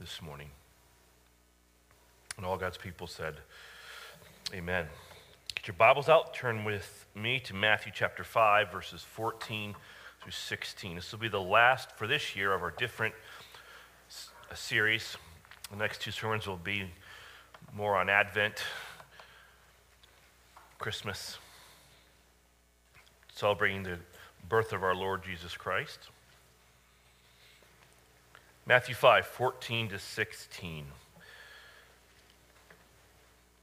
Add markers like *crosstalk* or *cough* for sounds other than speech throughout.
this morning. And all God's people said, Amen. Get your Bibles out, turn with me to Matthew chapter 5, verses 14 through 16. This will be the last for this year of our different series. The next two sermons will be more on Advent, Christmas, celebrating the birth of our Lord Jesus Christ. Matthew 5, 14 to 16.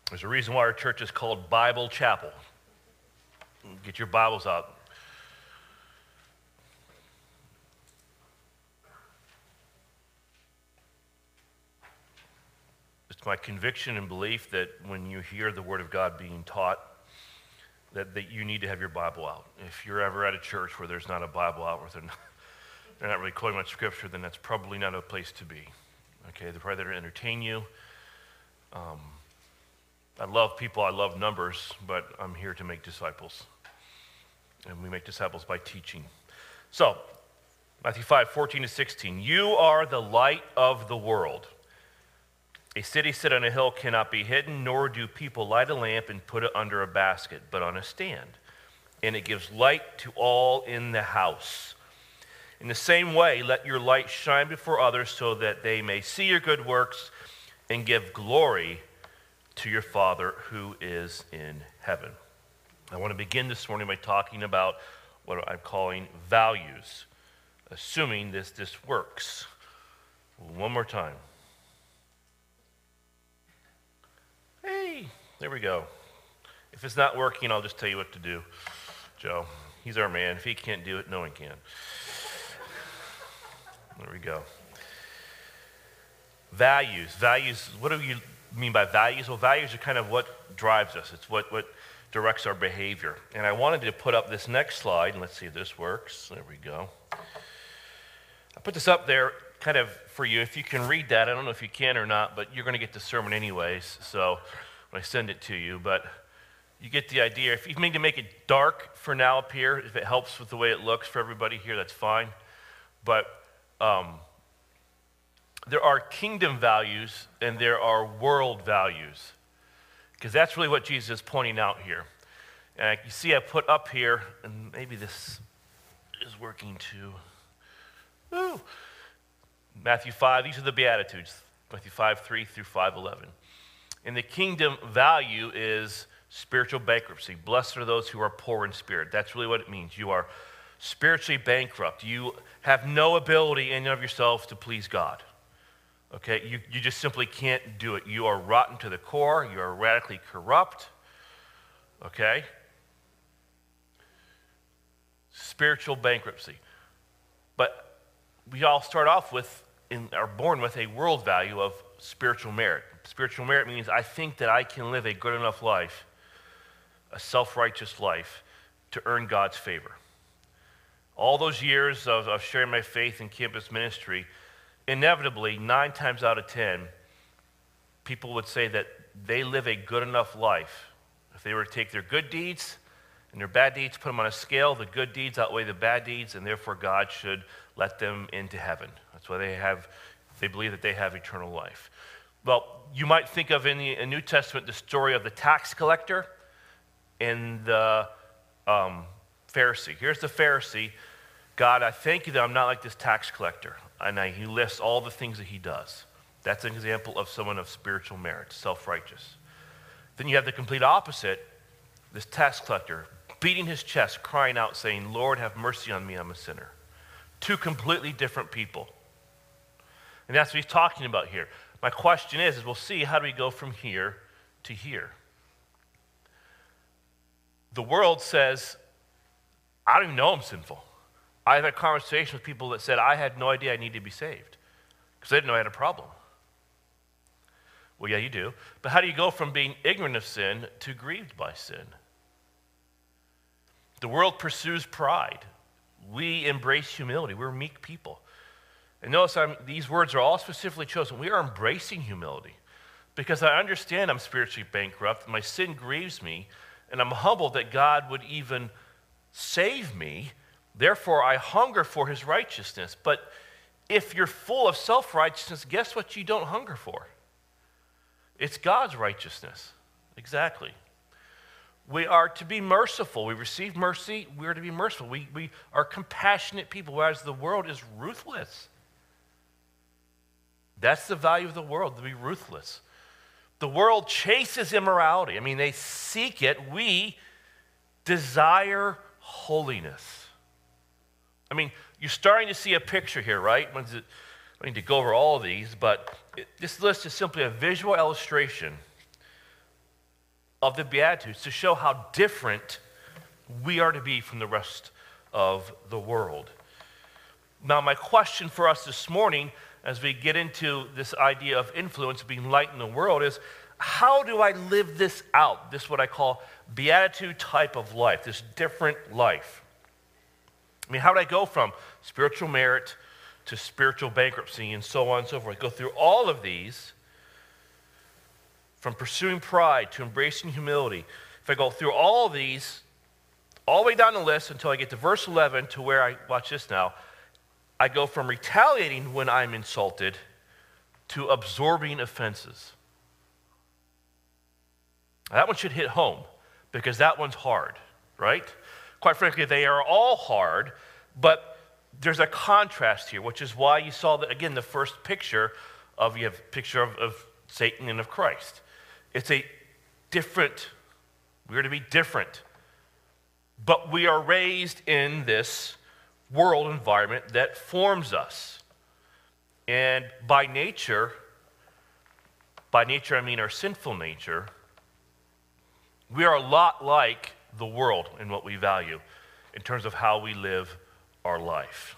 There's a reason why our church is called Bible Chapel. Get your Bibles out. It's my conviction and belief that when you hear the Word of God being taught, that, that you need to have your Bible out. If you're ever at a church where there's not a Bible out, where they're not, they're not really quoting much scripture, then that's probably not a place to be. Okay, they're probably there to entertain you. Um, I love people, I love numbers, but I'm here to make disciples. And we make disciples by teaching. So, Matthew 5, 14 to 16. You are the light of the world. A city set on a hill cannot be hidden, nor do people light a lamp and put it under a basket, but on a stand. And it gives light to all in the house. In the same way, let your light shine before others so that they may see your good works and give glory to your Father who is in heaven. I want to begin this morning by talking about what I'm calling values, assuming this, this works. One more time. Hey, there we go. If it's not working, I'll just tell you what to do. Joe, he's our man. If he can't do it, no one can. There we go. Values. Values. What do you mean by values? Well, values are kind of what drives us, it's what, what directs our behavior. And I wanted to put up this next slide, and let's see if this works. There we go. I put this up there kind of for you. If you can read that, I don't know if you can or not, but you're going to get the sermon anyways. So when I send it to you, but you get the idea. If you need to make it dark for now up here, if it helps with the way it looks for everybody here, that's fine. But um, there are kingdom values and there are world values. Because that's really what Jesus is pointing out here. And you see, I put up here, and maybe this is working too. Ooh. Matthew 5, these are the Beatitudes Matthew 5, 3 through 5, 11. And the kingdom value is spiritual bankruptcy. Blessed are those who are poor in spirit. That's really what it means. You are spiritually bankrupt. You have no ability in and of yourself to please God. Okay, you, you just simply can't do it. You are rotten to the core, you are radically corrupt. Okay? Spiritual bankruptcy. But we all start off with, in, are born with a world value of spiritual merit. Spiritual merit means I think that I can live a good enough life, a self righteous life, to earn God's favor. All those years of, of sharing my faith in campus ministry, inevitably, nine times out of ten, people would say that they live a good enough life. If they were to take their good deeds and their bad deeds, put them on a scale, the good deeds outweigh the bad deeds, and therefore God should let them into heaven. That's why they have, they believe that they have eternal life. Well, you might think of in the New Testament the story of the tax collector and the um, Pharisee. Here's the Pharisee God, I thank you that I'm not like this tax collector and I, he lists all the things that he does. That's an example of someone of spiritual merit, self righteous. Then you have the complete opposite this tax collector beating his chest, crying out, saying, Lord, have mercy on me, I'm a sinner. Two completely different people. And that's what he's talking about here. My question is, is we'll see how do we go from here to here? The world says, I don't even know I'm sinful. I've had conversations with people that said, I had no idea I needed to be saved because they didn't know I had a problem. Well, yeah, you do. But how do you go from being ignorant of sin to grieved by sin? The world pursues pride. We embrace humility. We're meek people. And notice I'm, these words are all specifically chosen. We are embracing humility because I understand I'm spiritually bankrupt. My sin grieves me, and I'm humbled that God would even save me Therefore, I hunger for his righteousness. But if you're full of self righteousness, guess what you don't hunger for? It's God's righteousness. Exactly. We are to be merciful. We receive mercy. We are to be merciful. We, we are compassionate people, whereas the world is ruthless. That's the value of the world, to be ruthless. The world chases immorality. I mean, they seek it. We desire holiness. I mean, you're starting to see a picture here, right? I need to go over all of these, but this list is simply a visual illustration of the Beatitudes to show how different we are to be from the rest of the world. Now, my question for us this morning, as we get into this idea of influence, being light in the world, is how do I live this out? This, what I call beatitude type of life, this different life. I mean, how do I go from spiritual merit to spiritual bankruptcy and so on and so forth? Go through all of these from pursuing pride to embracing humility. If I go through all of these, all the way down the list until I get to verse 11 to where I, watch this now, I go from retaliating when I'm insulted to absorbing offenses. That one should hit home because that one's hard, right? Quite frankly, they are all hard, but there's a contrast here, which is why you saw, that, again, the first picture of, you have picture of, of Satan and of Christ. It's a different, we're to be different. But we are raised in this world environment that forms us. And by nature, by nature I mean our sinful nature, we are a lot like the world in what we value in terms of how we live our life.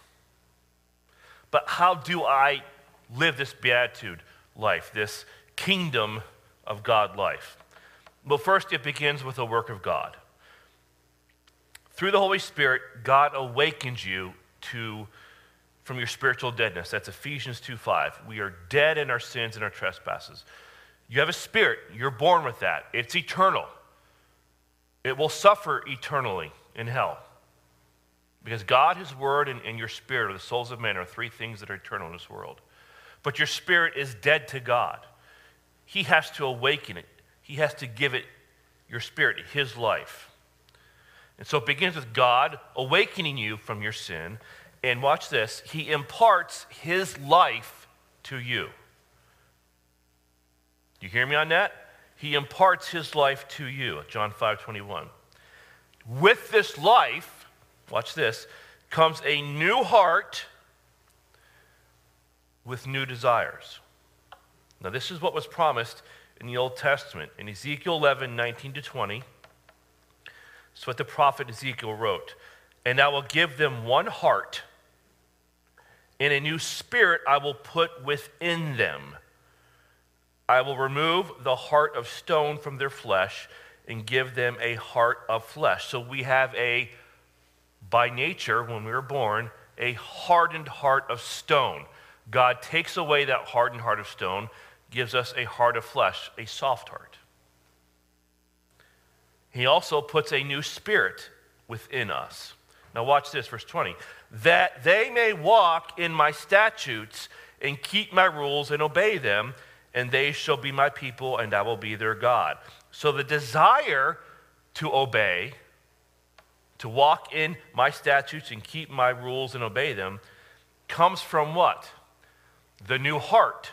But how do I live this beatitude life, this kingdom of God life? Well, first, it begins with the work of God. Through the Holy Spirit, God awakens you to from your spiritual deadness. That's Ephesians 2 5. We are dead in our sins and our trespasses. You have a spirit, you're born with that. It's eternal. It will suffer eternally in hell. Because God, His Word, and, and your spirit, or the souls of men, are three things that are eternal in this world. But your spirit is dead to God. He has to awaken it, He has to give it your spirit, His life. And so it begins with God awakening you from your sin. And watch this He imparts His life to you. Do you hear me on that? He imparts His life to you. John 5 21. With this life, watch this, comes a new heart with new desires. Now, this is what was promised in the Old Testament. In Ezekiel 11, 19 to 20, it's what the prophet Ezekiel wrote. And I will give them one heart, and a new spirit I will put within them. I will remove the heart of stone from their flesh and give them a heart of flesh. So we have a, by nature, when we were born, a hardened heart of stone. God takes away that hardened heart of stone gives us a heart of flesh, a soft heart. He also puts a new spirit within us. Now, watch this, verse 20. That they may walk in my statutes and keep my rules and obey them, and they shall be my people, and I will be their God. So, the desire to obey, to walk in my statutes and keep my rules and obey them, comes from what? The new heart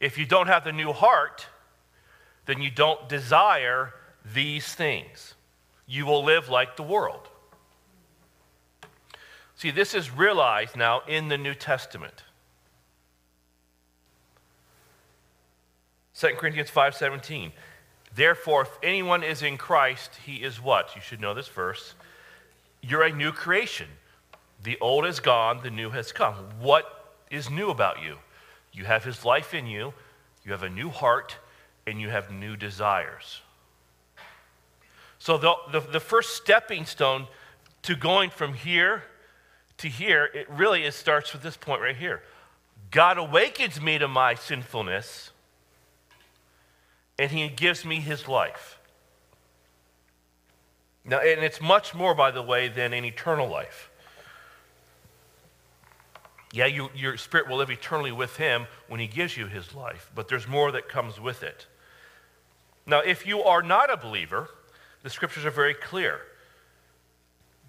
if you don't have the new heart, then you don't desire these things. You will live like the world. See, this is realized now in the New Testament. 2 Corinthians 5:17. Therefore, if anyone is in Christ, he is what? You should know this verse. You're a new creation. The old is gone, the new has come. What is new about you? You have his life in you, you have a new heart, and you have new desires. So, the, the, the first stepping stone to going from here to here, it really starts with this point right here. God awakens me to my sinfulness, and he gives me his life. Now, and it's much more, by the way, than an eternal life. Yeah, you, your spirit will live eternally with him when he gives you his life, but there's more that comes with it. Now, if you are not a believer, the scriptures are very clear.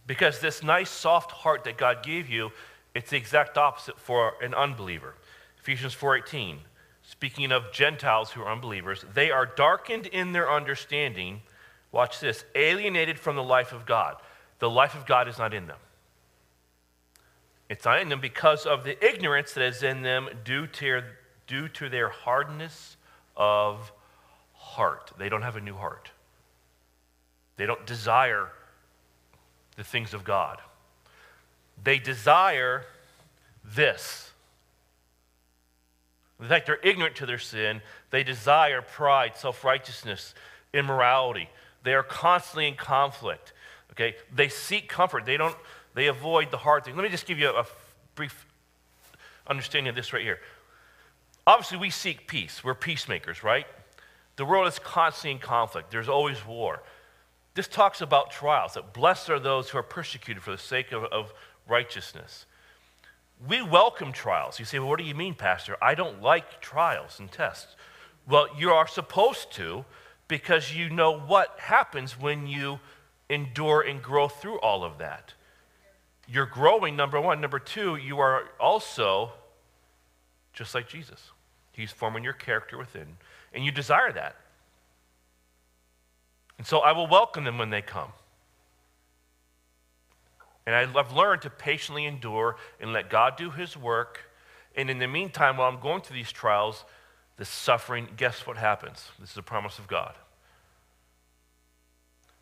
Because this nice, soft heart that God gave you, it's the exact opposite for an unbeliever. Ephesians 4:18, speaking of Gentiles who are unbelievers, they are darkened in their understanding. Watch this, alienated from the life of God. The life of God is not in them. It's not in them because of the ignorance that is in them due to, due to their hardness of heart. They don't have a new heart. They don't desire the things of God. They desire this. In fact, they're ignorant to their sin. They desire pride, self righteousness, immorality. They are constantly in conflict. Okay? They seek comfort. They don't, they avoid the hard things. Let me just give you a, a brief understanding of this right here. Obviously, we seek peace. We're peacemakers, right? The world is constantly in conflict. There's always war. This talks about trials, that blessed are those who are persecuted for the sake of, of righteousness. We welcome trials. You say, well, what do you mean, Pastor? I don't like trials and tests. Well, you are supposed to because you know what happens when you endure and grow through all of that. You're growing, number one. Number two, you are also just like Jesus. He's forming your character within, and you desire that. And so I will welcome them when they come. And I've learned to patiently endure and let God do His work. And in the meantime, while I'm going through these trials, the suffering, guess what happens? This is a promise of God.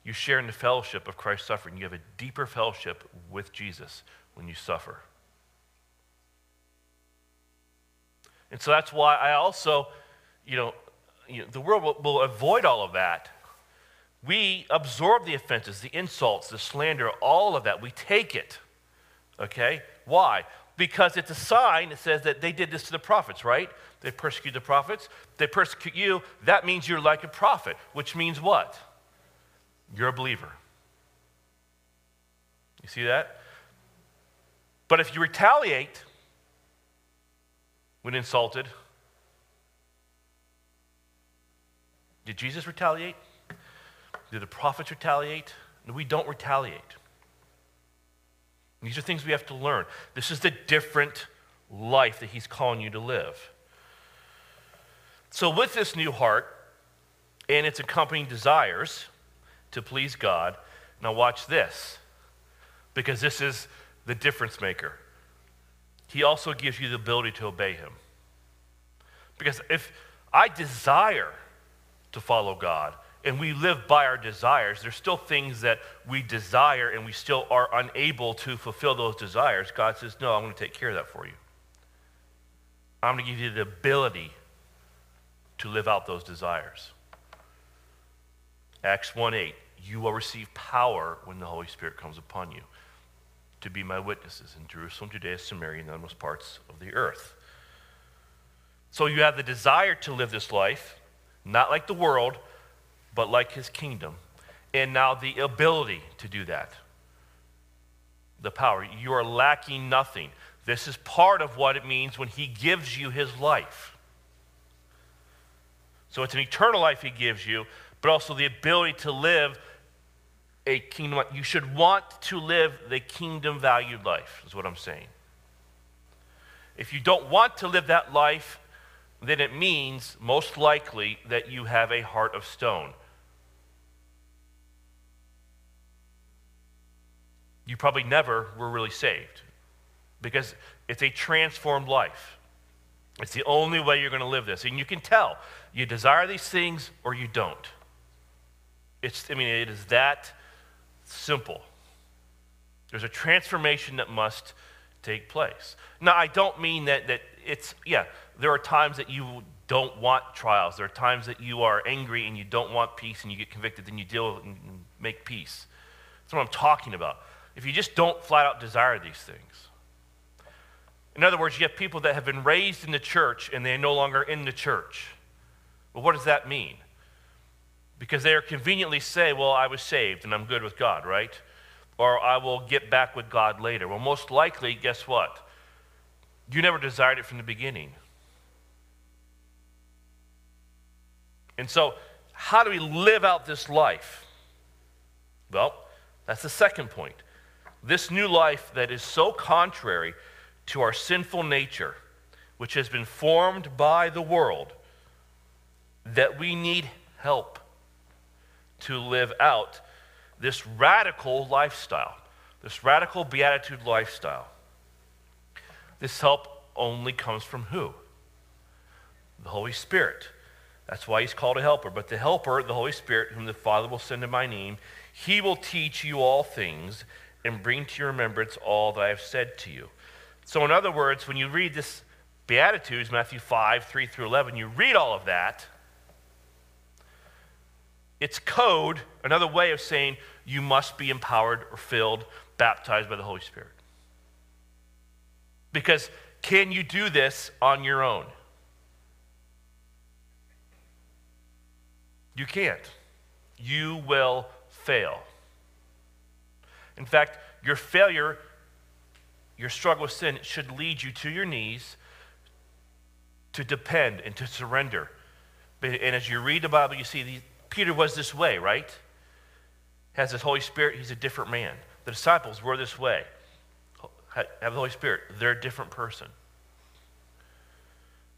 You share in the fellowship of Christ's suffering. You have a deeper fellowship with Jesus when you suffer. And so that's why I also, you know, you know the world will, will avoid all of that we absorb the offenses, the insults, the slander, all of that. We take it. Okay? Why? Because it's a sign that says that they did this to the prophets, right? They persecute the prophets. They persecute you. That means you're like a prophet, which means what? You're a believer. You see that? But if you retaliate when insulted, did Jesus retaliate? Do the prophets retaliate? No, we don't retaliate. These are things we have to learn. This is the different life that he's calling you to live. So, with this new heart and its accompanying desires to please God, now watch this, because this is the difference maker. He also gives you the ability to obey him. Because if I desire to follow God, and we live by our desires, there's still things that we desire and we still are unable to fulfill those desires. God says, No, I'm going to take care of that for you. I'm going to give you the ability to live out those desires. Acts 1 8, you will receive power when the Holy Spirit comes upon you to be my witnesses in Jerusalem, Judea, Samaria, and the utmost parts of the earth. So you have the desire to live this life, not like the world, but like his kingdom. And now the ability to do that. The power. You are lacking nothing. This is part of what it means when he gives you his life. So it's an eternal life he gives you, but also the ability to live a kingdom You should want to live the kingdom valued life, is what I'm saying. If you don't want to live that life, then it means most likely that you have a heart of stone. You probably never were really saved because it's a transformed life. It's the only way you're going to live this. And you can tell you desire these things or you don't. It's, I mean, it is that simple. There's a transformation that must take place. Now, I don't mean that, that it's, yeah, there are times that you don't want trials. There are times that you are angry and you don't want peace and you get convicted, then you deal and make peace. That's what I'm talking about if you just don't flat out desire these things. In other words, you have people that have been raised in the church and they're no longer in the church. Well, what does that mean? Because they are conveniently say, well, I was saved and I'm good with God, right? Or I will get back with God later. Well, most likely, guess what? You never desired it from the beginning. And so, how do we live out this life? Well, that's the second point. This new life that is so contrary to our sinful nature, which has been formed by the world, that we need help to live out this radical lifestyle, this radical beatitude lifestyle. This help only comes from who? The Holy Spirit. That's why he's called a helper. But the helper, the Holy Spirit, whom the Father will send in my name, he will teach you all things and bring to your remembrance all that I have said to you. So, in other words, when you read this Beatitudes, Matthew 5, 3 through 11, you read all of that. It's code, another way of saying you must be empowered or filled, baptized by the Holy Spirit. Because can you do this on your own? You can't. You will fail. In fact, your failure, your struggle with sin, should lead you to your knees to depend and to surrender. And as you read the Bible, you see Peter was this way, right? Has this Holy Spirit, he's a different man. The disciples were this way. Have the Holy Spirit, they're a different person.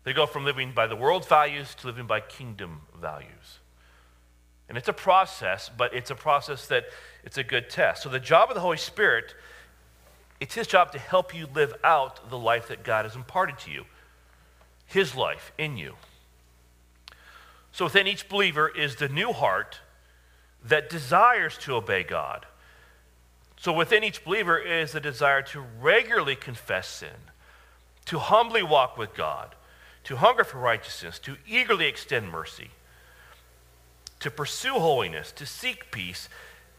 They go from living by the world's values to living by kingdom values. And it's a process, but it's a process that it's a good test. So the job of the Holy Spirit, it's his job to help you live out the life that God has imparted to you. His life in you. So within each believer is the new heart that desires to obey God. So within each believer is the desire to regularly confess sin, to humbly walk with God, to hunger for righteousness, to eagerly extend mercy to pursue holiness, to seek peace,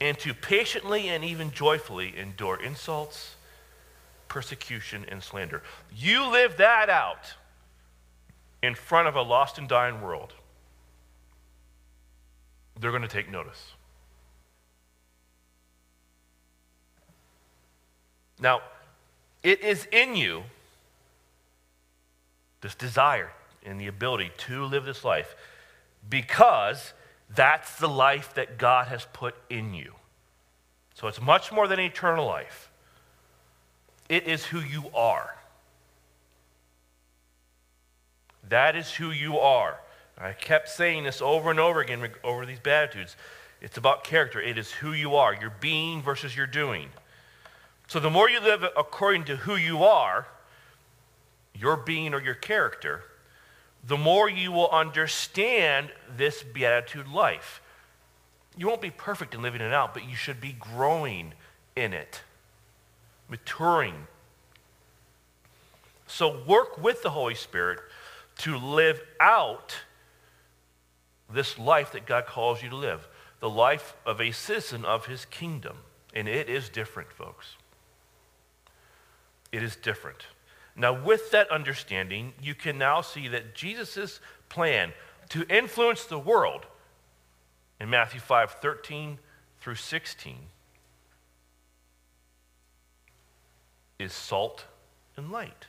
and to patiently and even joyfully endure insults, persecution, and slander. You live that out in front of a lost and dying world. They're going to take notice. Now, it is in you, this desire and the ability to live this life, because that's the life that God has put in you. So it's much more than eternal life, it is who you are. That is who you are. I kept saying this over and over again over these Beatitudes. It's about character. It is who you are, your being versus your doing. So the more you live according to who you are, your being or your character, the more you will understand this beatitude life. You won't be perfect in living it out, but you should be growing in it, maturing. So work with the Holy Spirit to live out this life that God calls you to live, the life of a citizen of his kingdom. And it is different, folks. It is different. Now, with that understanding, you can now see that Jesus' plan to influence the world in Matthew 5 13 through 16 is salt and light.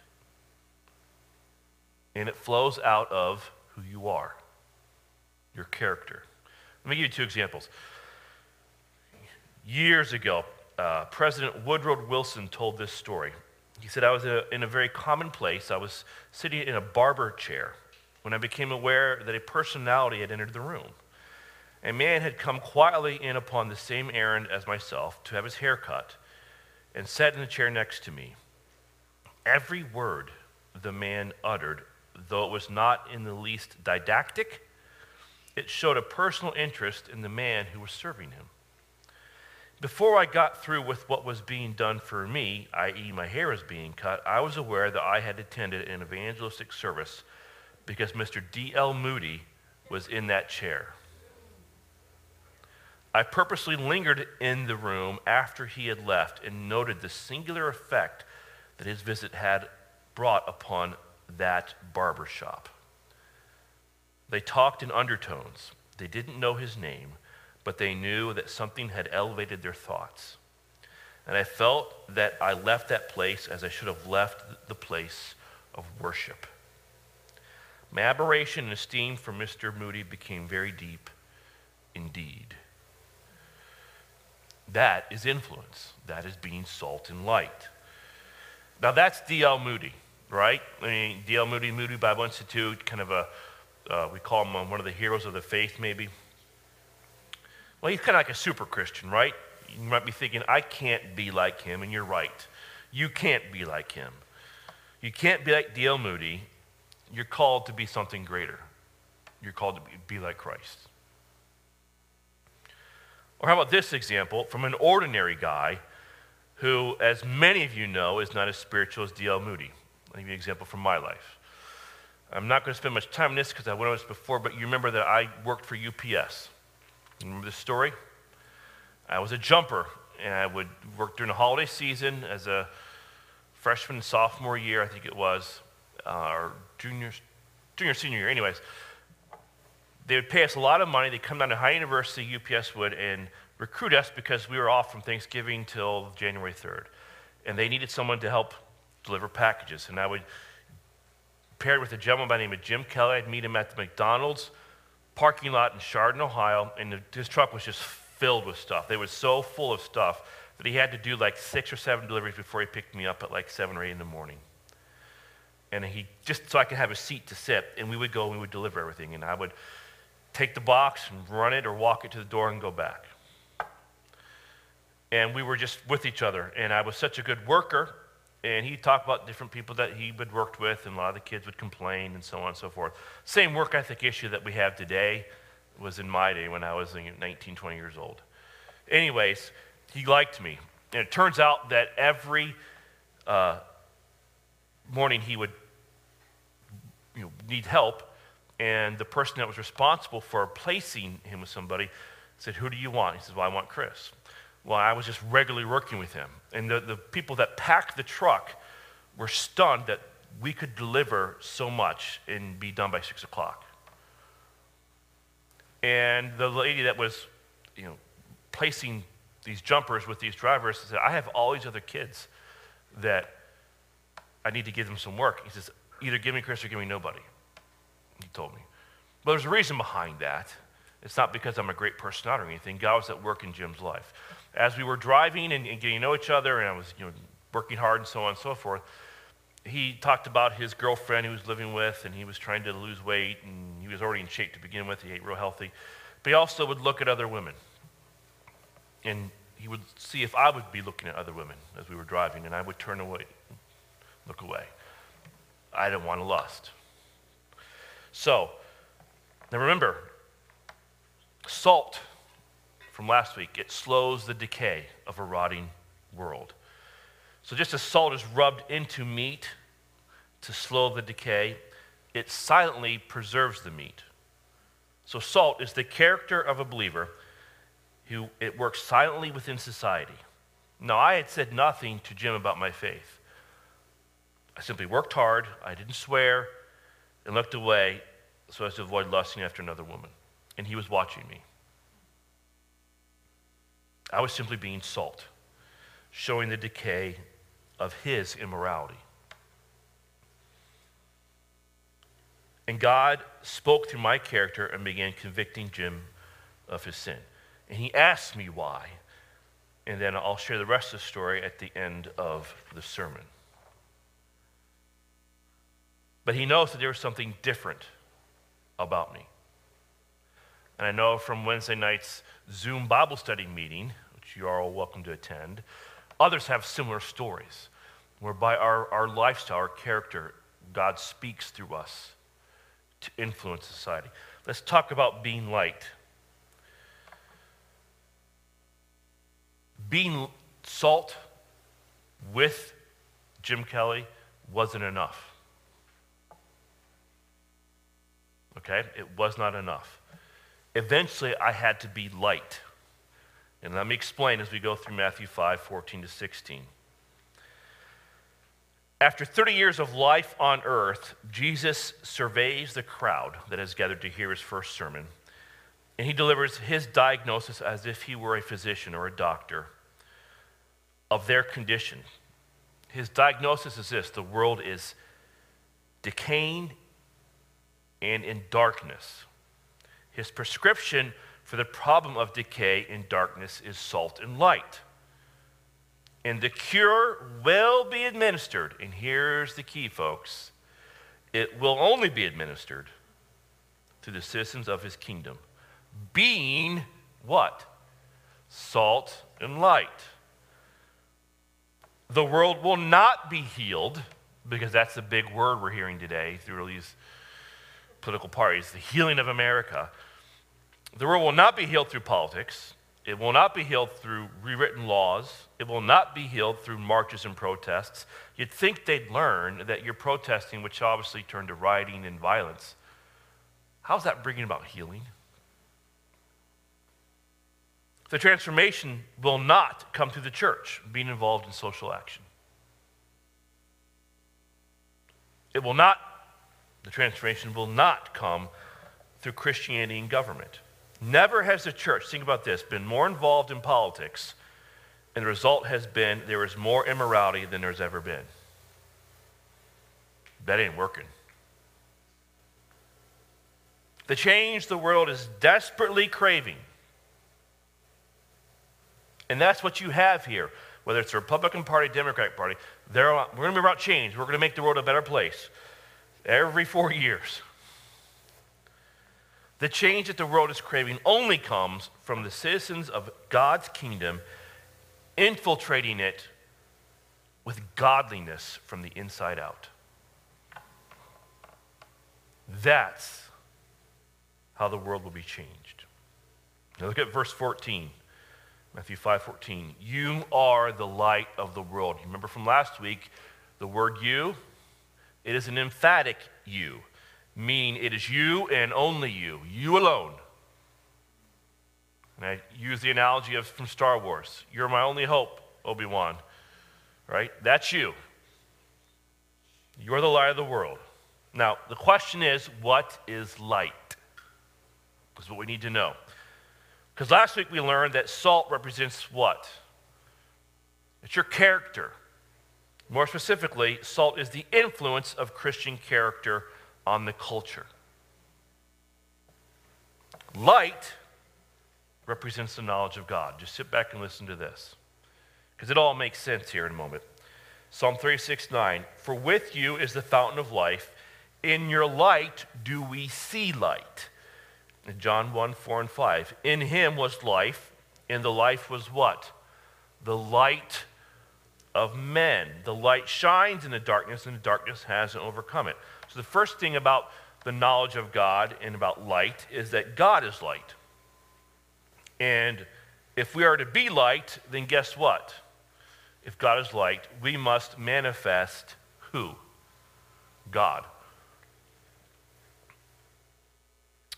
And it flows out of who you are, your character. Let me give you two examples. Years ago, uh, President Woodrow Wilson told this story. He said, I was in a very common place. I was sitting in a barber chair when I became aware that a personality had entered the room. A man had come quietly in upon the same errand as myself to have his hair cut and sat in the chair next to me. Every word the man uttered, though it was not in the least didactic, it showed a personal interest in the man who was serving him. Before I got through with what was being done for me, i.e., my hair was being cut, I was aware that I had attended an evangelistic service because Mr. D.L. Moody was in that chair. I purposely lingered in the room after he had left and noted the singular effect that his visit had brought upon that barber shop. They talked in undertones. They didn't know his name but they knew that something had elevated their thoughts. And I felt that I left that place as I should have left the place of worship. My admiration and esteem for Mr. Moody became very deep indeed. That is influence. That is being salt and light. Now, that's D.L. Moody, right? I mean, D.L. Moody, Moody Bible Institute, kind of a, uh, we call him one of the heroes of the faith, maybe. Well, he's kind of like a super Christian, right? You might be thinking, I can't be like him, and you're right. You can't be like him. You can't be like D.L. Moody. You're called to be something greater. You're called to be, like Christ. Or how about this example from an ordinary guy who, as many of you know, is not as spiritual as D.L. Moody. I'll give you an example from my life. I'm not going to spend much time on this because I went over this before, but you remember that I worked for UPS. Remember this story? I was a jumper, and I would work during the holiday season as a freshman and sophomore year, I think it was, uh, or junior, junior, senior year. Anyways, they would pay us a lot of money. They'd come down to High University, UPS would, and recruit us because we were off from Thanksgiving till January 3rd. And they needed someone to help deliver packages. And I would, paired with a gentleman by the name of Jim Kelly, I'd meet him at the McDonald's parking lot in Chardon, Ohio, and his truck was just filled with stuff. They were so full of stuff that he had to do like six or seven deliveries before he picked me up at like seven or eight in the morning. And he just so I could have a seat to sit, and we would go and we would deliver everything. And I would take the box and run it or walk it to the door and go back. And we were just with each other. And I was such a good worker. And he talked about different people that he had worked with, and a lot of the kids would complain and so on and so forth. Same work ethic issue that we have today was in my day when I was 19, 20 years old. Anyways, he liked me. And it turns out that every uh, morning he would you know, need help, and the person that was responsible for placing him with somebody said, Who do you want? He says, Well, I want Chris. Well, I was just regularly working with him. And the, the people that packed the truck were stunned that we could deliver so much and be done by six o'clock. And the lady that was, you know, placing these jumpers with these drivers said, I have all these other kids that I need to give them some work. He says, either give me Chris or give me nobody he told me. But there's a reason behind that. It's not because I'm a great person or anything. God was at work in Jim's life. As we were driving and, and getting to know each other, and I was you know, working hard and so on and so forth, he talked about his girlfriend he was living with, and he was trying to lose weight, and he was already in shape to begin with. He ate real healthy. But he also would look at other women. And he would see if I would be looking at other women as we were driving, and I would turn away, look away. I didn't want to lust. So, now remember, salt from last week, it slows the decay of a rotting world. So, just as salt is rubbed into meat to slow the decay, it silently preserves the meat. So, salt is the character of a believer who it works silently within society. Now, I had said nothing to Jim about my faith. I simply worked hard, I didn't swear, and looked away so as to avoid lusting after another woman. And he was watching me. I was simply being salt, showing the decay of his immorality. And God spoke through my character and began convicting Jim of his sin. And he asked me why. And then I'll share the rest of the story at the end of the sermon. But he knows that there was something different about me. And I know from Wednesday night's Zoom Bible study meeting, you are all welcome to attend, others have similar stories whereby our, our lifestyle, our character, God speaks through us to influence society. Let's talk about being light. Being salt with Jim Kelly wasn't enough. Okay? It was not enough. Eventually, I had to be light. And let me explain as we go through Matthew 5 14 to 16. After 30 years of life on earth, Jesus surveys the crowd that has gathered to hear his first sermon, and he delivers his diagnosis as if he were a physician or a doctor of their condition. His diagnosis is this the world is decaying and in darkness. His prescription for the problem of decay and darkness is salt and light. And the cure will be administered. And here's the key, folks it will only be administered to the citizens of his kingdom, being what? Salt and light. The world will not be healed, because that's the big word we're hearing today through all these political parties the healing of America. The world will not be healed through politics. It will not be healed through rewritten laws. It will not be healed through marches and protests. You'd think they'd learn that you're protesting, which obviously turned to rioting and violence. How's that bringing about healing? The transformation will not come through the church being involved in social action. It will not, the transformation will not come through Christianity and government. Never has the church, think about this, been more involved in politics, and the result has been there is more immorality than there's ever been. That ain't working. The change the world is desperately craving. And that's what you have here, whether it's the Republican Party, Democratic Party. we're going to be about change. We're going to make the world a better place every four years. The change that the world is craving only comes from the citizens of God's kingdom infiltrating it with godliness from the inside out. That's how the world will be changed. Now look at verse 14. Matthew 5:14. You are the light of the world. You remember from last week the word you? It is an emphatic you meaning it is you and only you, you alone. And I use the analogy of from Star Wars. You're my only hope, Obi-Wan. Right? That's you. You're the light of the world. Now, the question is, what is light? That's what we need to know. Because last week we learned that salt represents what? It's your character. More specifically, salt is the influence of Christian character on the culture. Light represents the knowledge of God. Just sit back and listen to this, because it all makes sense here in a moment. Psalm 36 9 For with you is the fountain of life. In your light do we see light. John 1 4 and 5. In him was life, and the life was what? The light of men. The light shines in the darkness, and the darkness hasn't overcome it. So, the first thing about the knowledge of God and about light is that God is light. And if we are to be light, then guess what? If God is light, we must manifest who? God.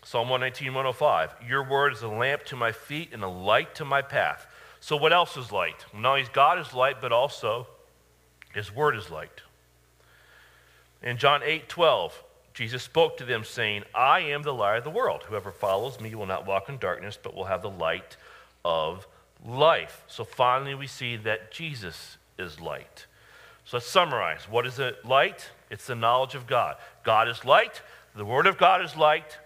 Psalm 119, 105. Your word is a lamp to my feet and a light to my path. So, what else is light? Not only is God is light, but also his word is light. In John 8 12, Jesus spoke to them, saying, I am the light of the world. Whoever follows me will not walk in darkness, but will have the light of life. So finally, we see that Jesus is light. So let's summarize. What is it light? It's the knowledge of God. God is light, the Word of God is light,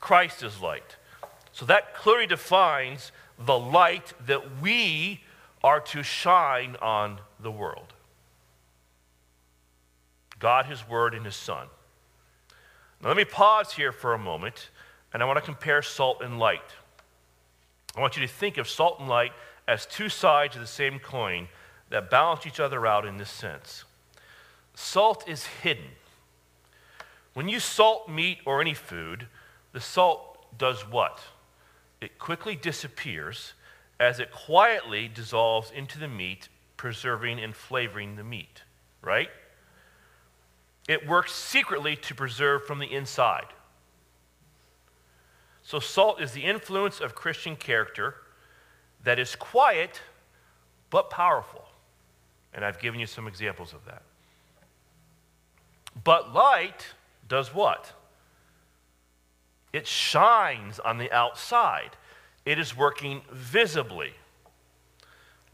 Christ is light. So that clearly defines the light that we are to shine on the world. God, His Word, and His Son. Now, let me pause here for a moment, and I want to compare salt and light. I want you to think of salt and light as two sides of the same coin that balance each other out in this sense. Salt is hidden. When you salt meat or any food, the salt does what? It quickly disappears as it quietly dissolves into the meat, preserving and flavoring the meat, right? It works secretly to preserve from the inside. So, salt is the influence of Christian character that is quiet but powerful. And I've given you some examples of that. But light does what? It shines on the outside, it is working visibly.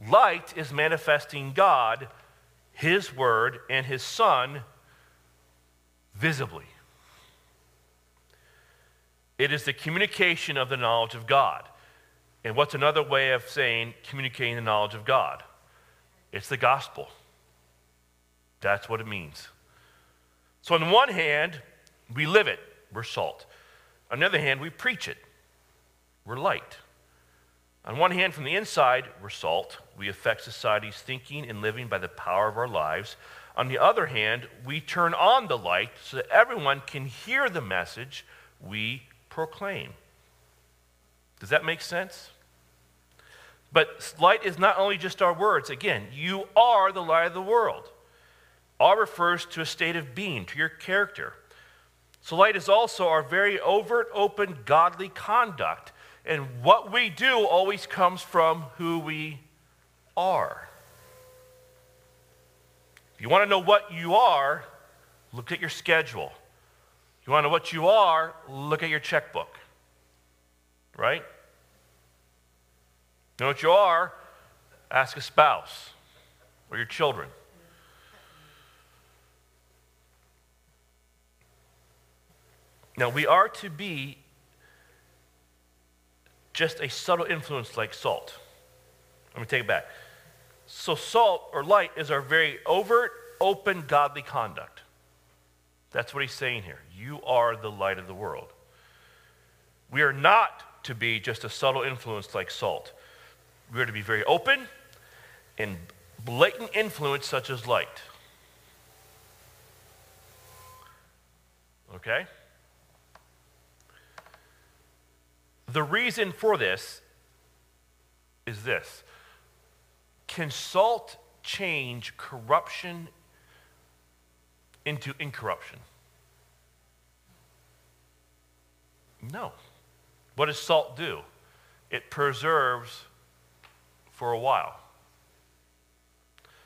Light is manifesting God, His Word, and His Son visibly. It is the communication of the knowledge of God. And what's another way of saying communicating the knowledge of God? It's the gospel. That's what it means. So, on one hand, we live it, we're salt. On the other hand, we preach it, we're light. On one hand, from the inside, we're salt. We affect society's thinking and living by the power of our lives. On the other hand, we turn on the light so that everyone can hear the message we proclaim. Does that make sense? But light is not only just our words. Again, you are the light of the world. All refers to a state of being, to your character. So, light is also our very overt, open, godly conduct. And what we do always comes from who we are. If you want to know what you are, look at your schedule. If you want to know what you are, look at your checkbook. Right? You know what you are? Ask a spouse or your children. Now, we are to be just a subtle influence like salt. Let me take it back. So, salt or light is our very overt, open, godly conduct. That's what he's saying here. You are the light of the world. We are not to be just a subtle influence like salt. We are to be very open and blatant influence such as light. Okay? The reason for this is this Can salt change corruption into incorruption? No. What does salt do? It preserves for a while.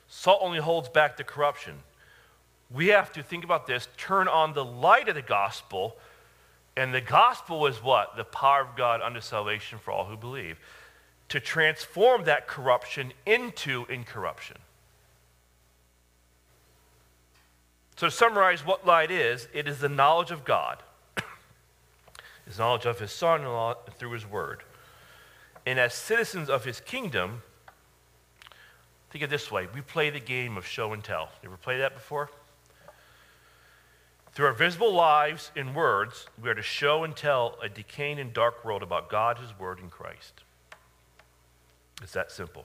Salt only holds back the corruption. We have to think about this, turn on the light of the gospel and the gospel is what? The power of God unto salvation for all who believe. To transform that corruption into incorruption. So, to summarize what light is, it is the knowledge of God, *coughs* his knowledge of his Son through his word. And as citizens of his kingdom, think of this way we play the game of show and tell. You ever played that before? Through our visible lives and words, we are to show and tell a decaying and dark world about God, His Word, and Christ. It's that simple.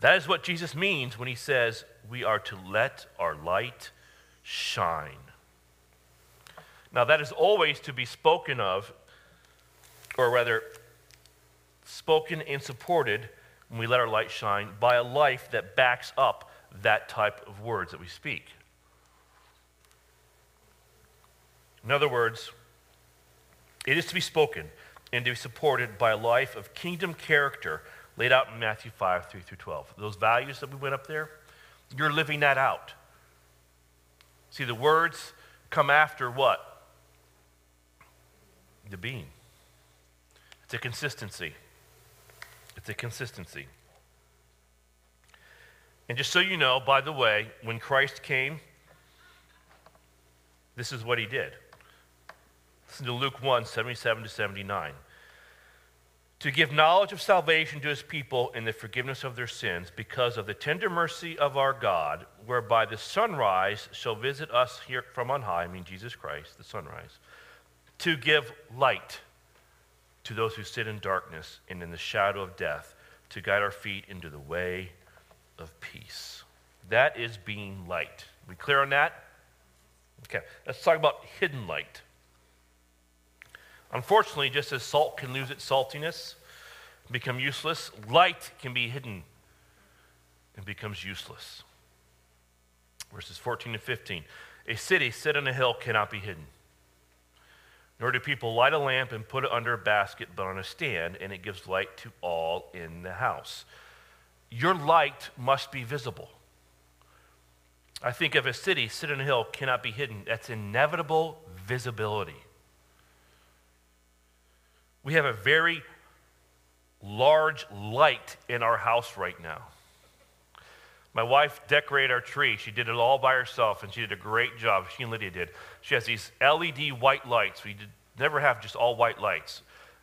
That is what Jesus means when He says we are to let our light shine. Now, that is always to be spoken of, or rather, spoken and supported when we let our light shine by a life that backs up that type of words that we speak. In other words, it is to be spoken and to be supported by a life of kingdom character laid out in Matthew 5, 3 through 12. Those values that we went up there, you're living that out. See, the words come after what? The being. It's a consistency. It's a consistency. And just so you know, by the way, when Christ came, this is what he did. Listen to Luke 1 77 to 79. To give knowledge of salvation to his people in the forgiveness of their sins, because of the tender mercy of our God, whereby the sunrise shall visit us here from on high, I mean Jesus Christ, the sunrise, to give light to those who sit in darkness and in the shadow of death, to guide our feet into the way of peace. That is being light. We clear on that? Okay, let's talk about hidden light. Unfortunately, just as salt can lose its saltiness, become useless, light can be hidden and becomes useless. Verses 14 to 15. A city set on a hill cannot be hidden. Nor do people light a lamp and put it under a basket, but on a stand, and it gives light to all in the house. Your light must be visible. I think of a city set on a hill cannot be hidden. That's inevitable visibility. We have a very large light in our house right now. My wife decorated our tree. She did it all by herself, and she did a great job. She and Lydia did. She has these LED white lights. We did, never have just all white lights.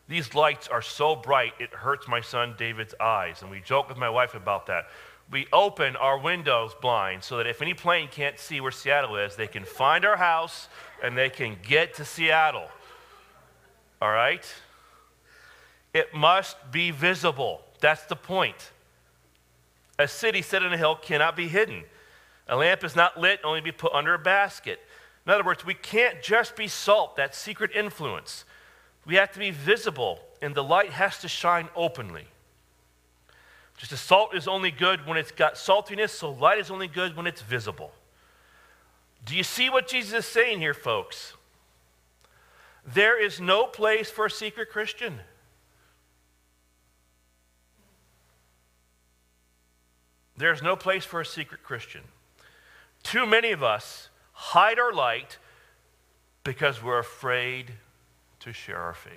These lights are so bright, it hurts my son David's eyes. And we joke with my wife about that. We open our windows blind so that if any plane can't see where Seattle is, they can find our house and they can get to Seattle. All right? It must be visible. That's the point. A city set on a hill cannot be hidden. A lamp is not lit, only be put under a basket. In other words, we can't just be salt, that secret influence. We have to be visible, and the light has to shine openly. Just as salt is only good when it's got saltiness, so light is only good when it's visible. Do you see what Jesus is saying here, folks? There is no place for a secret Christian. There's no place for a secret Christian. Too many of us hide our light because we're afraid to share our faith.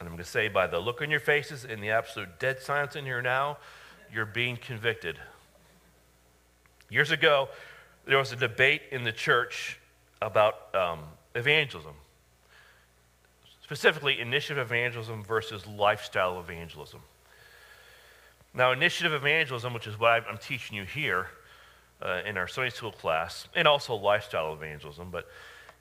And I'm going to say, by the look on your faces and the absolute dead silence in here now, you're being convicted. Years ago, there was a debate in the church about um, evangelism, specifically initiative evangelism versus lifestyle evangelism. Now, initiative evangelism, which is what I'm teaching you here uh, in our Sunday school class, and also lifestyle evangelism, but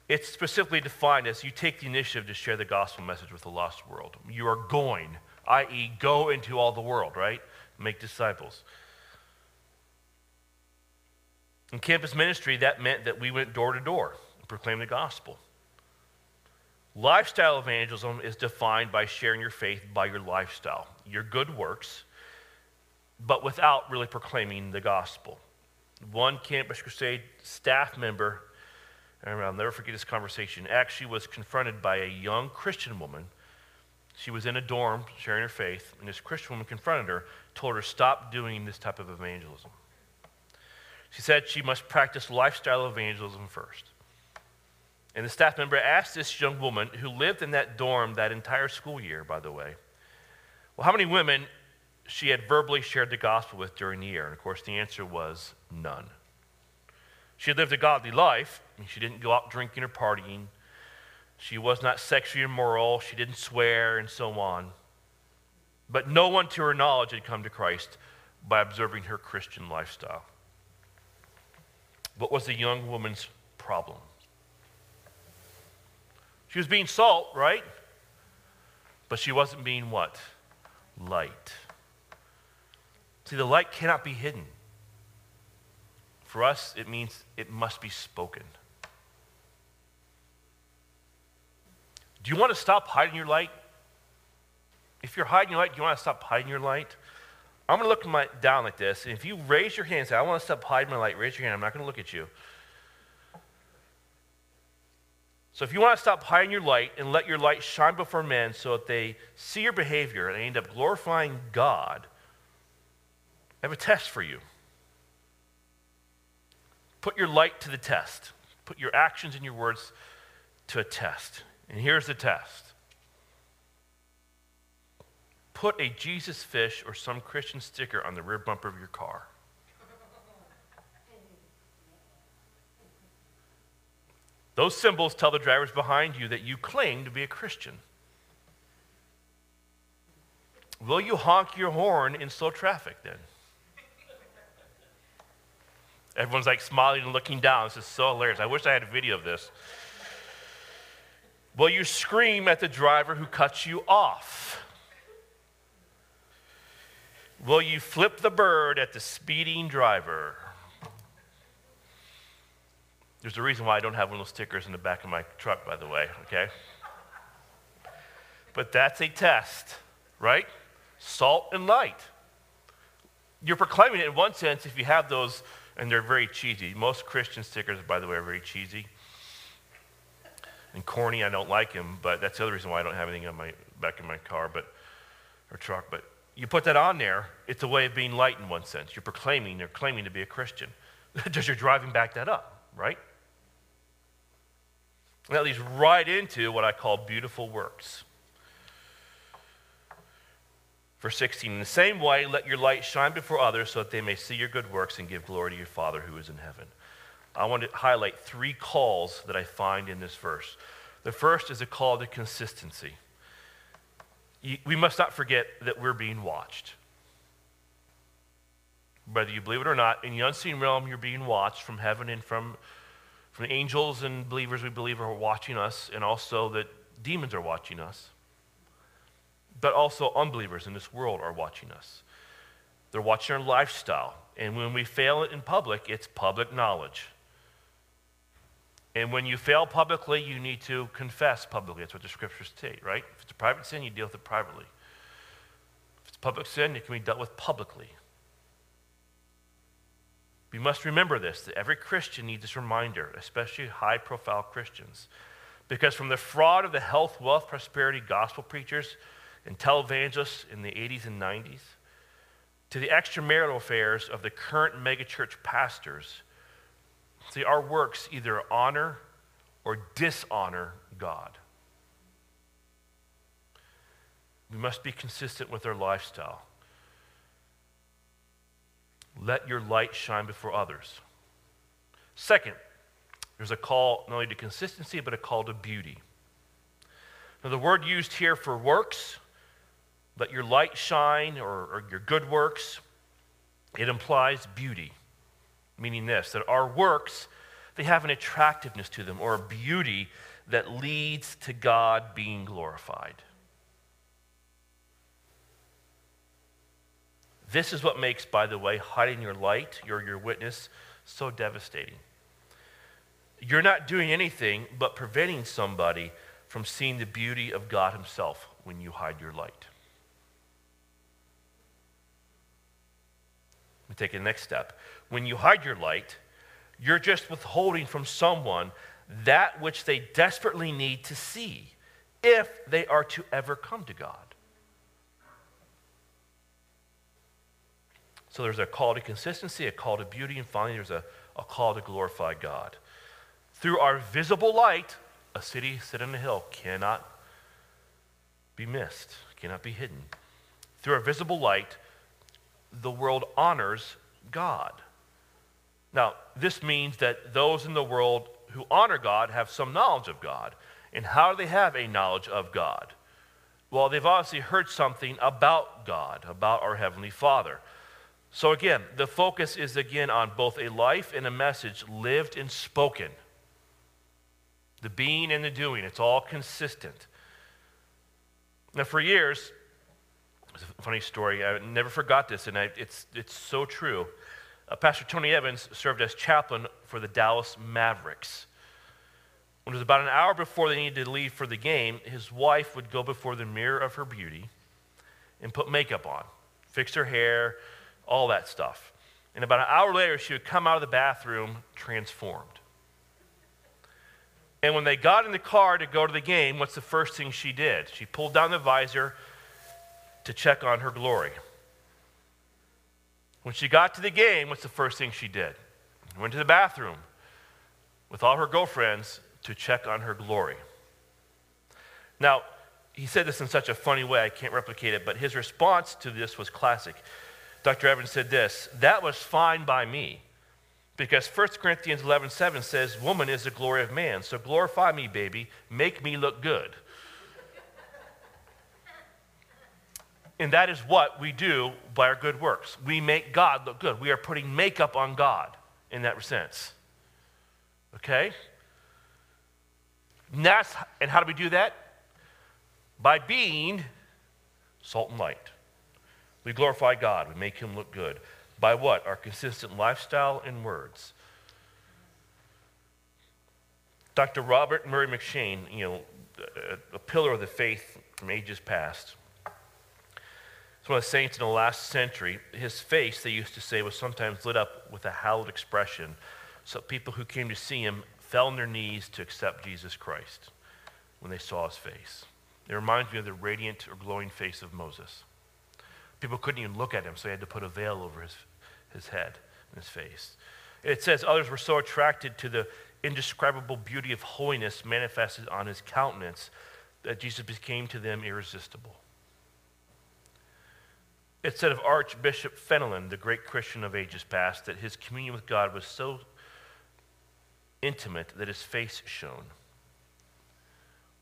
it's specifically defined as you take the initiative to share the gospel message with the lost world. You are going, i.e., go into all the world, right? Make disciples. In campus ministry, that meant that we went door to door and proclaimed the gospel. Lifestyle evangelism is defined by sharing your faith by your lifestyle, your good works but without really proclaiming the gospel. One Campus Crusade staff member, and I'll never forget this conversation, actually was confronted by a young Christian woman. She was in a dorm sharing her faith, and this Christian woman confronted her, told her, Stop doing this type of evangelism. She said she must practice lifestyle evangelism first. And the staff member asked this young woman, who lived in that dorm that entire school year, by the way, Well, how many women she had verbally shared the gospel with during the year? And of course, the answer was none. She had lived a godly life. She didn't go out drinking or partying. She was not sexually immoral. She didn't swear and so on. But no one to her knowledge had come to Christ by observing her Christian lifestyle. What was the young woman's problem? She was being salt, right? But she wasn't being what? Light. See, the light cannot be hidden. For us, it means it must be spoken. Do you want to stop hiding your light? If you're hiding your light, do you want to stop hiding your light? I'm going to look my, down like this, and if you raise your hand and say, I want to stop hiding my light, raise your hand. I'm not going to look at you. So if you want to stop hiding your light and let your light shine before men so that they see your behavior and end up glorifying God, I have a test for you. Put your light to the test. Put your actions and your words to a test. And here's the test put a Jesus fish or some Christian sticker on the rear bumper of your car. Those symbols tell the drivers behind you that you claim to be a Christian. Will you honk your horn in slow traffic then? Everyone's like smiling and looking down. This is so hilarious. I wish I had a video of this. Will you scream at the driver who cuts you off? Will you flip the bird at the speeding driver? There's a reason why I don't have one of those stickers in the back of my truck, by the way, okay? But that's a test, right? Salt and light. You're proclaiming it in one sense if you have those and they're very cheesy. Most Christian stickers, by the way, are very cheesy and corny. I don't like them, but that's the other reason why I don't have anything on my back in my car, but or truck. But you put that on there, it's a way of being light in one sense. You're proclaiming, you're claiming to be a Christian. *laughs* Does your driving back that up, right? And that leads right into what I call beautiful works. Verse 16, in the same way, let your light shine before others so that they may see your good works and give glory to your Father who is in heaven. I want to highlight three calls that I find in this verse. The first is a call to consistency. We must not forget that we're being watched. Whether you believe it or not, in the unseen realm, you're being watched from heaven and from, from angels and believers we believe are watching us, and also that demons are watching us but also unbelievers in this world are watching us. They're watching our lifestyle. And when we fail in public, it's public knowledge. And when you fail publicly, you need to confess publicly. That's what the scriptures state, right? If it's a private sin, you deal with it privately. If it's a public sin, it can be dealt with publicly. We must remember this that every Christian needs this reminder, especially high profile Christians. Because from the fraud of the health, wealth, prosperity gospel preachers and televangelists in the 80s and 90s, to the extramarital affairs of the current megachurch pastors. See, our works either honor or dishonor God. We must be consistent with our lifestyle. Let your light shine before others. Second, there's a call not only to consistency, but a call to beauty. Now, the word used here for works let your light shine or, or your good works. It implies beauty, meaning this that our works, they have an attractiveness to them or a beauty that leads to God being glorified. This is what makes, by the way, hiding your light, your, your witness, so devastating. You're not doing anything but preventing somebody from seeing the beauty of God Himself when you hide your light. We take the next step. When you hide your light, you're just withholding from someone that which they desperately need to see if they are to ever come to God. So there's a call to consistency, a call to beauty, and finally there's a, a call to glorify God. Through our visible light, a city set on a hill cannot be missed, cannot be hidden. Through our visible light, the world honors God. Now, this means that those in the world who honor God have some knowledge of God. And how do they have a knowledge of God? Well, they've obviously heard something about God, about our Heavenly Father. So, again, the focus is again on both a life and a message lived and spoken. The being and the doing, it's all consistent. Now, for years, it's a funny story. I never forgot this, and I, it's, it's so true. Uh, Pastor Tony Evans served as chaplain for the Dallas Mavericks. When it was about an hour before they needed to leave for the game, his wife would go before the mirror of her beauty and put makeup on, fix her hair, all that stuff. And about an hour later, she would come out of the bathroom transformed. And when they got in the car to go to the game, what's the first thing she did? She pulled down the visor to check on her glory. When she got to the game, what's the first thing she did? Went to the bathroom with all her girlfriends to check on her glory. Now, he said this in such a funny way, I can't replicate it, but his response to this was classic. Dr. Evans said this That was fine by me. Because 1 Corinthians 11 7 says, Woman is the glory of man. So glorify me, baby. Make me look good. And that is what we do by our good works. We make God look good. We are putting makeup on God in that sense. Okay? And, that's, and how do we do that? By being salt and light. We glorify God. We make him look good. By what? Our consistent lifestyle and words. Dr. Robert Murray M'Cheyne, you know, a, a pillar of the faith from ages past, one of the saints in the last century. His face, they used to say, was sometimes lit up with a hallowed expression. So people who came to see him fell on their knees to accept Jesus Christ when they saw his face. It reminds me of the radiant or glowing face of Moses. People couldn't even look at him, so he had to put a veil over his, his head and his face. It says others were so attracted to the indescribable beauty of holiness manifested on his countenance that Jesus became to them irresistible. It said of Archbishop Fenelon, the great Christian of ages past, that his communion with God was so intimate that his face shone.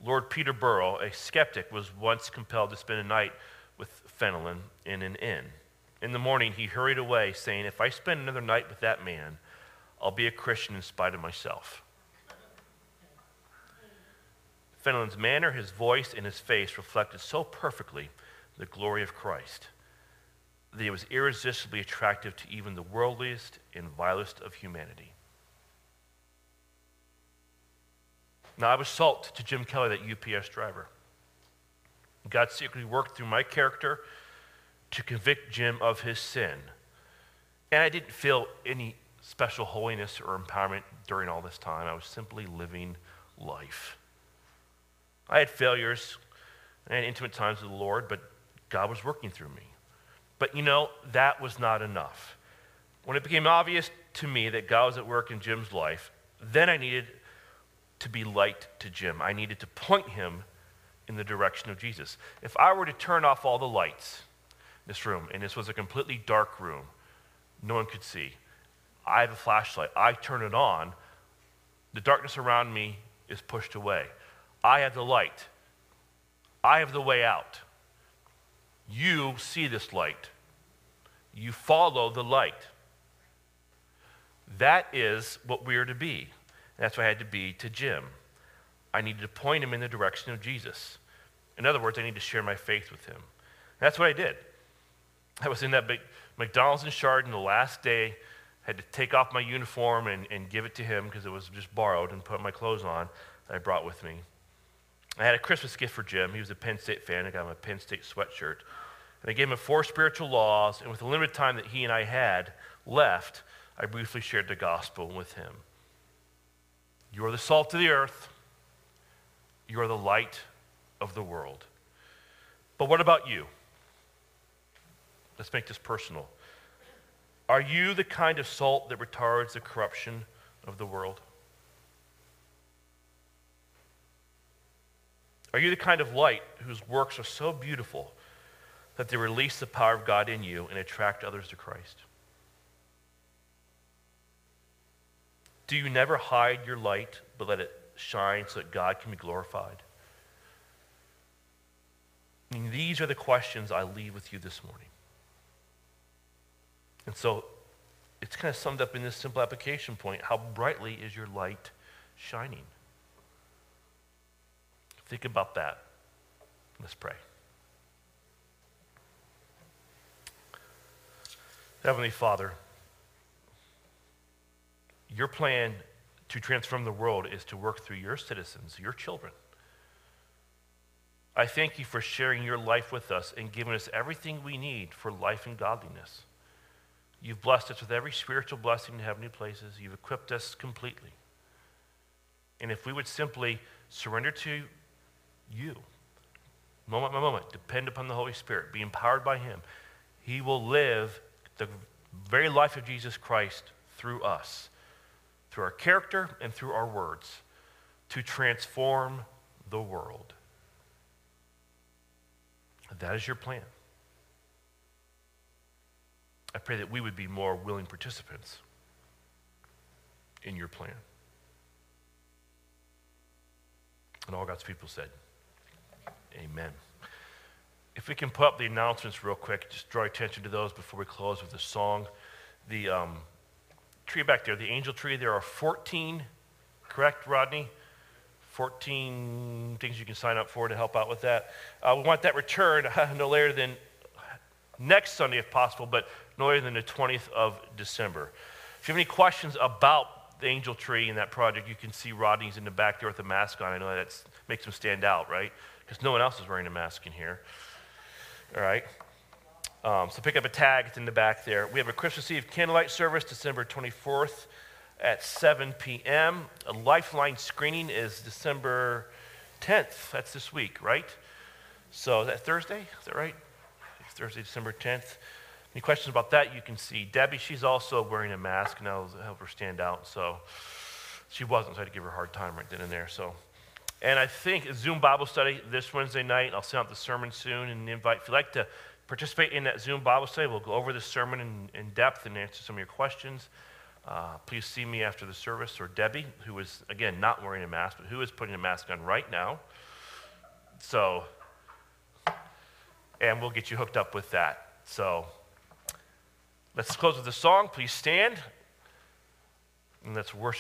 Lord Peterborough, a skeptic, was once compelled to spend a night with Fenelon in an inn. In the morning, he hurried away, saying, If I spend another night with that man, I'll be a Christian in spite of myself. Fenelon's manner, his voice, and his face reflected so perfectly the glory of Christ that he was irresistibly attractive to even the worldliest and vilest of humanity. Now, I was salt to Jim Kelly, that UPS driver. God secretly worked through my character to convict Jim of his sin. And I didn't feel any special holiness or empowerment during all this time. I was simply living life. I had failures, and intimate times with the Lord, but God was working through me. But you know, that was not enough. When it became obvious to me that God was at work in Jim's life, then I needed to be light to Jim. I needed to point him in the direction of Jesus. If I were to turn off all the lights in this room, and this was a completely dark room, no one could see, I have a flashlight. I turn it on, the darkness around me is pushed away. I have the light. I have the way out. You see this light. You follow the light. That is what we are to be. That's what I had to be to Jim. I needed to point him in the direction of Jesus. In other words, I need to share my faith with him. That's what I did. I was in that big McDonald's in Chardon the last day, had to take off my uniform and, and give it to him because it was just borrowed and put my clothes on that I brought with me. I had a Christmas gift for Jim. He was a Penn State fan. I got him a Penn State sweatshirt. And I gave him four spiritual laws, and with the limited time that he and I had left, I briefly shared the gospel with him. You are the salt of the earth. You are the light of the world. But what about you? Let's make this personal. Are you the kind of salt that retards the corruption of the world? Are you the kind of light whose works are so beautiful that they release the power of God in you and attract others to Christ? Do you never hide your light, but let it shine so that God can be glorified? And these are the questions I leave with you this morning. And so it's kind of summed up in this simple application point. How brightly is your light shining? Think about that. Let's pray. Heavenly Father, your plan to transform the world is to work through your citizens, your children. I thank you for sharing your life with us and giving us everything we need for life and godliness. You've blessed us with every spiritual blessing to have new places. You've equipped us completely. And if we would simply surrender to you, moment by moment, depend upon the Holy Spirit, be empowered by Him, He will live the very life of Jesus Christ through us, through our character and through our words, to transform the world. That is your plan. I pray that we would be more willing participants in your plan. And all God's people said, Amen. If we can put up the announcements real quick, just draw attention to those before we close with a song. The um, tree back there, the angel tree, there are 14, correct, Rodney? 14 things you can sign up for to help out with that. Uh, we want that returned *laughs* no later than next Sunday if possible, but no later than the 20th of December. If you have any questions about the angel tree and that project, you can see Rodney's in the back there with a mask on. I know that makes him stand out, right? Because no one else is wearing a mask in here. All right? Um, so pick up a tag, it's in the back there. We have a Christmas Eve candlelight service, December 24th at 7 p.m. A Lifeline screening is December 10th. That's this week, right? So is that Thursday? Is that right? It's Thursday, December 10th. Any questions about that, you can see Debbie. She's also wearing a mask, and that'll help her stand out. So she wasn't, so I had to give her a hard time right then and there. So, and I think a Zoom Bible study this Wednesday night. I'll send out the sermon soon and invite. If you'd like to participate in that Zoom Bible study. We'll go over the sermon in, in depth and answer some of your questions. Uh, please see me after the service or Debbie, who is, again, not wearing a mask, but who is putting a mask on right now. So, and we'll get you hooked up with that. So, let's close with a song. Please stand and let's worship.